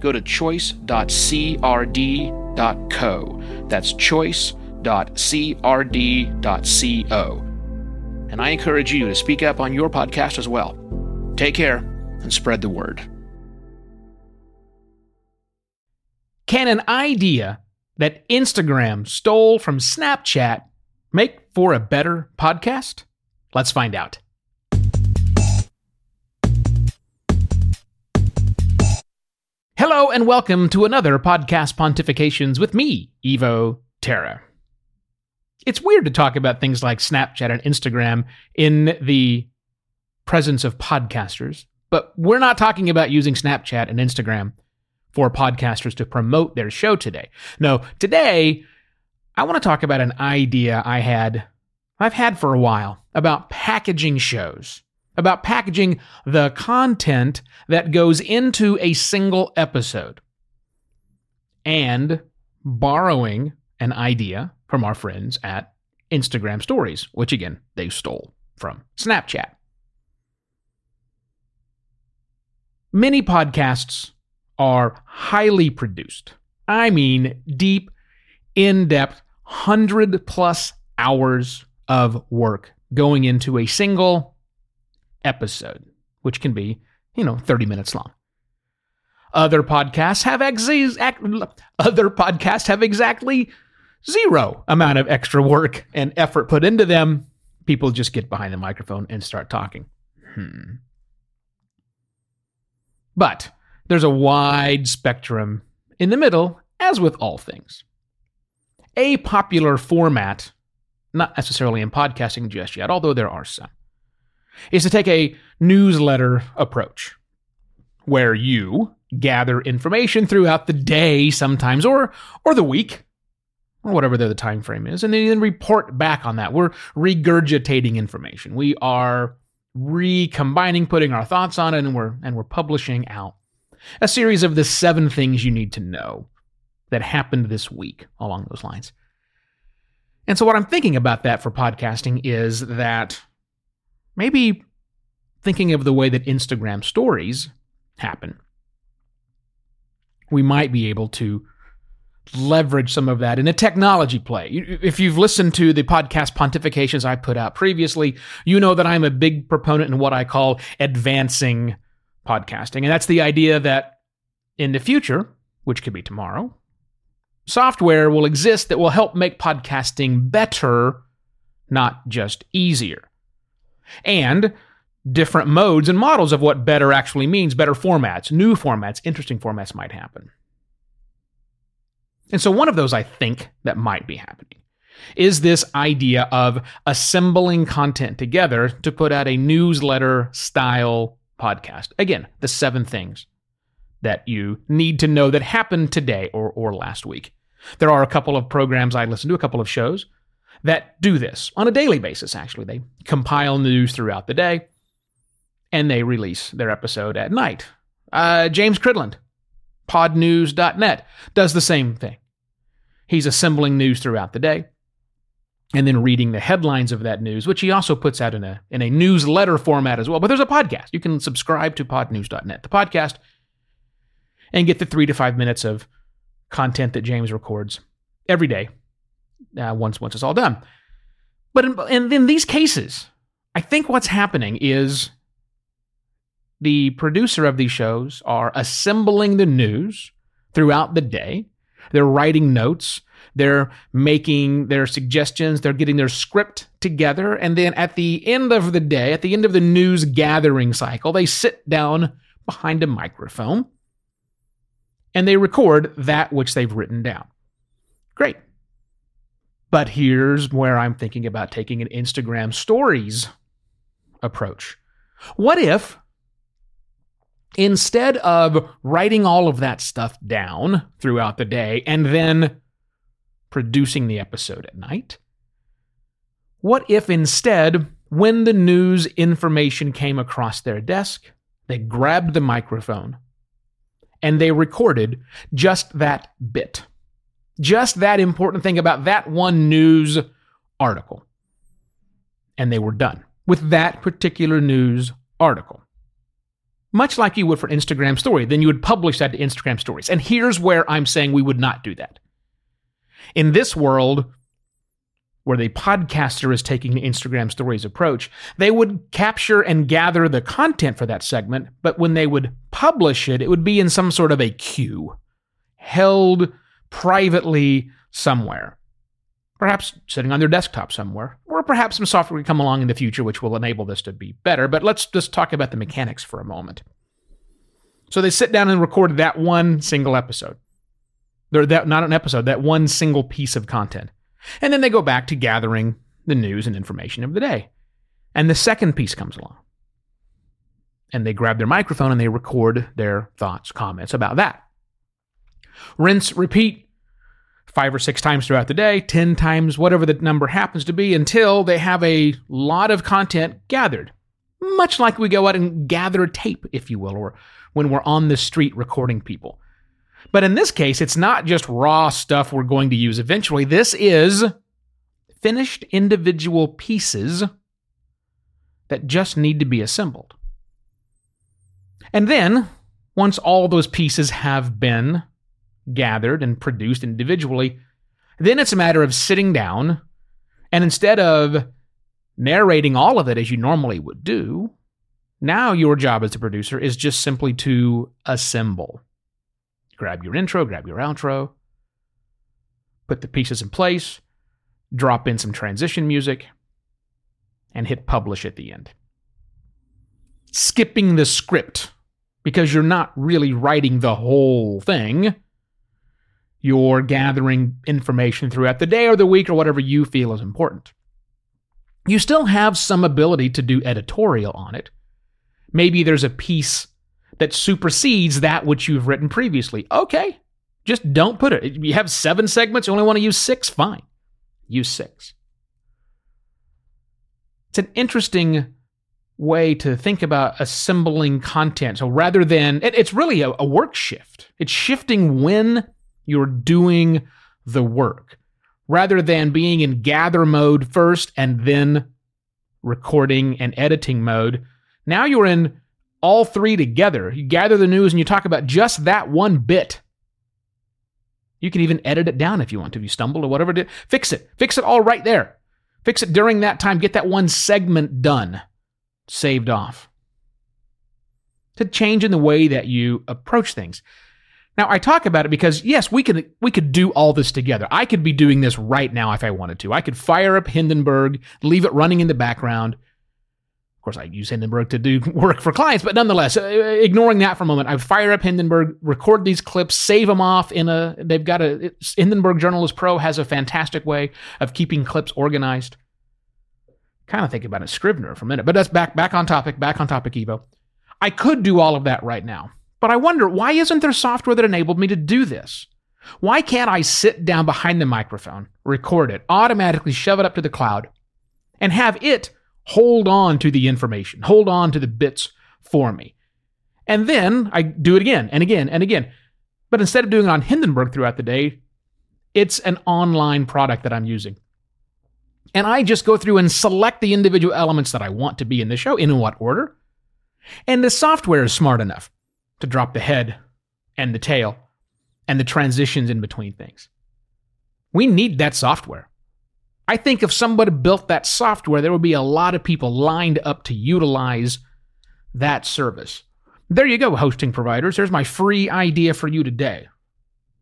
go to choice.crd.co. That's choice.crd.co. And I encourage you to speak up on your podcast as well. Take care and spread the word. Can an idea that Instagram stole from Snapchat make for a better podcast? Let's find out. Hello and welcome to another podcast pontifications with me, Evo Terra. It's weird to talk about things like Snapchat and Instagram in the presence of podcasters, but we're not talking about using Snapchat and Instagram for podcasters to promote their show today. No, today I want to talk about an idea I had I've had for a while about packaging shows about packaging the content that goes into a single episode and borrowing an idea from our friends at Instagram Stories, which again, they stole from Snapchat. Many podcasts are highly produced. I mean, deep, in depth, 100 plus hours of work going into a single episode, which can be, you know, 30 minutes long. Other podcasts have ex- other podcasts have exactly zero amount of extra work and effort put into them. People just get behind the microphone and start talking. Hmm. But there's a wide spectrum in the middle, as with all things. A popular format, not necessarily in podcasting just yet, although there are some, is to take a newsletter approach where you gather information throughout the day sometimes or or the week or whatever the time frame is and then report back on that. We're regurgitating information. We are recombining putting our thoughts on it and we're and we're publishing out a series of the seven things you need to know that happened this week along those lines. And so what i'm thinking about that for podcasting is that maybe thinking of the way that Instagram stories happen, we might be able to leverage some of that in a technology play. If you've listened to the podcast pontifications I put out previously, you know that I'm a big proponent in what I call advancing podcasting. And that's the idea that in the future, which could be tomorrow, software will exist that will help make podcasting better, not just easier and different modes and models of what better actually means, better formats, new formats, interesting formats might happen. And so, one of those I think that might be happening is this idea of assembling content together to put out a newsletter style podcast. Again, the seven things that you need to know that happened today or, or last week. There are a couple of programs I listen to, a couple of shows that do this on a daily basis, actually. They compile news throughout the day and they release their episode at night. Uh, James Cridland, podnews.net, does the same thing. He's assembling news throughout the day and then reading the headlines of that news, which he also puts out in a, in a newsletter format as well. But there's a podcast. You can subscribe to podnews.net, the podcast, and get the three to five minutes of content that James records every day uh, once once it's all done. But in, in, in these cases, I think what's happening is the producer of these shows are assembling the news throughout the day. They're writing notes. They're making their suggestions. They're getting their script together. And then at the end of the day, at the end of the news gathering cycle, they sit down behind a microphone and they record that which they've written down. Great. But here's where I'm thinking about taking an Instagram stories approach. What if instead of writing all of that stuff down throughout the day and then producing the episode at night, what if instead, when the news information came across their desk, they grabbed the microphone and they recorded just that bit? Just that important thing about that one news article. And they were done with that particular news article. Much like you would for Instagram story, then you would publish that to Instagram stories. And here's where I'm saying we would not do that. In this world, where the podcaster is taking the Instagram stories approach, they would capture and gather the content for that segment, but when they would publish it, it would be in some sort of a queue, held privately somewhere. Perhaps sitting on their desktop somewhere, or perhaps some software will come along in the future which will enable this to be better. But let's just talk about the mechanics for a moment. So they sit down and record that one single episode. They're that not an episode, that one single piece of content. And then they go back to gathering the news and information of the day. And the second piece comes along. And they grab their microphone and they record their thoughts, comments about that. Rinse, repeat five or six times throughout the day, 10 times, whatever the number happens to be, until they have a lot of content gathered. Much like we go out and gather tape, if you will, or when we're on the street recording people. But in this case, it's not just raw stuff we're going to use eventually. This is finished individual pieces that just need to be assembled. And then, once all those pieces have been gathered and produced individually, then it's a matter of sitting down and instead of narrating all of it as you normally would do, now your job as a producer is just simply to assemble grab your intro, grab your outro, put the pieces in place, drop in some transition music, and hit publish at the end. Skipping the script because you're not really writing the whole thing. You're gathering information throughout the day or the week or whatever you feel is important. You still have some ability to do editorial on it. Maybe there's a piece that supersedes that which you've written previously. Okay, just don't put it. You have seven segments, you only want to use six, fine. Use six. It's an interesting way to think about assembling content. So rather than, it, it's really a, a work shift, it's shifting when you're doing the work rather than being in gather mode first and then recording and editing mode. Now you're in all three together. You gather the news and you talk about just that one bit. You can even edit it down if you want to. If you stumble or whatever, fix it. Fix it all right there. Fix it during that time. Get that one segment done, saved off. To change in the way that you approach things. Now I talk about it because yes, we could we could do all this together. I could be doing this right now if I wanted to. I could fire up Hindenburg, leave it running in the background, Of course, I use Hindenburg to do work for clients, but nonetheless, uh, ignoring that for a moment, I fire up Hindenburg, record these clips, save them off in a. They've got a Hindenburg Journalist Pro has a fantastic way of keeping clips organized. Kind of think about it, Scrivener for a minute, but that's back back on topic. Back on topic, Evo. I could do all of that right now, but I wonder why isn't there software that enabled me to do this? Why can't I sit down behind the microphone, record it, automatically shove it up to the cloud, and have it hold on to the information, hold on to the bits for me. And then I do it again and again and again. But instead of doing it on Hindenburg throughout the day, it's an online product that I'm using. And I just go through and select the individual elements that I want to be in the show, in what order. And the software is smart enough to drop the head and the tail and the transitions in between things. We need that software. I think if somebody built that software, there would be a lot of people lined up to utilize that service. There you go, hosting providers. There's my free idea for you today.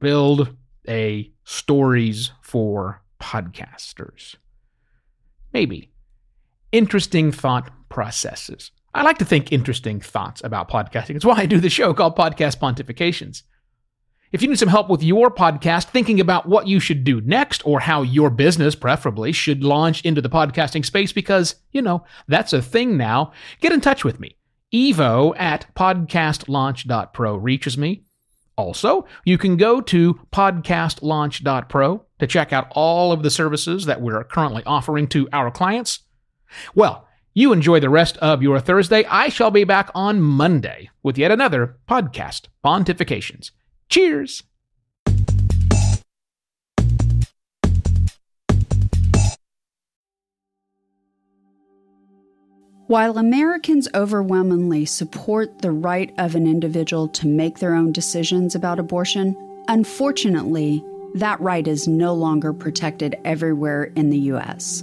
Build a stories for podcasters. Maybe. Interesting thought processes. I like to think interesting thoughts about podcasting. It's why I do the show called Podcast Pontifications. If you need some help with your podcast, thinking about what you should do next or how your business, preferably, should launch into the podcasting space because, you know, that's a thing now, get in touch with me. evo at podcastlaunch.pro reaches me. Also, you can go to podcastlaunch.pro to check out all of the services that we're currently offering to our clients. Well, you enjoy the rest of your Thursday. I shall be back on Monday with yet another podcast, Pontifications. Cheers! While Americans overwhelmingly support the right of an individual to make their own decisions about abortion, unfortunately, that right is no longer protected everywhere in the U.S.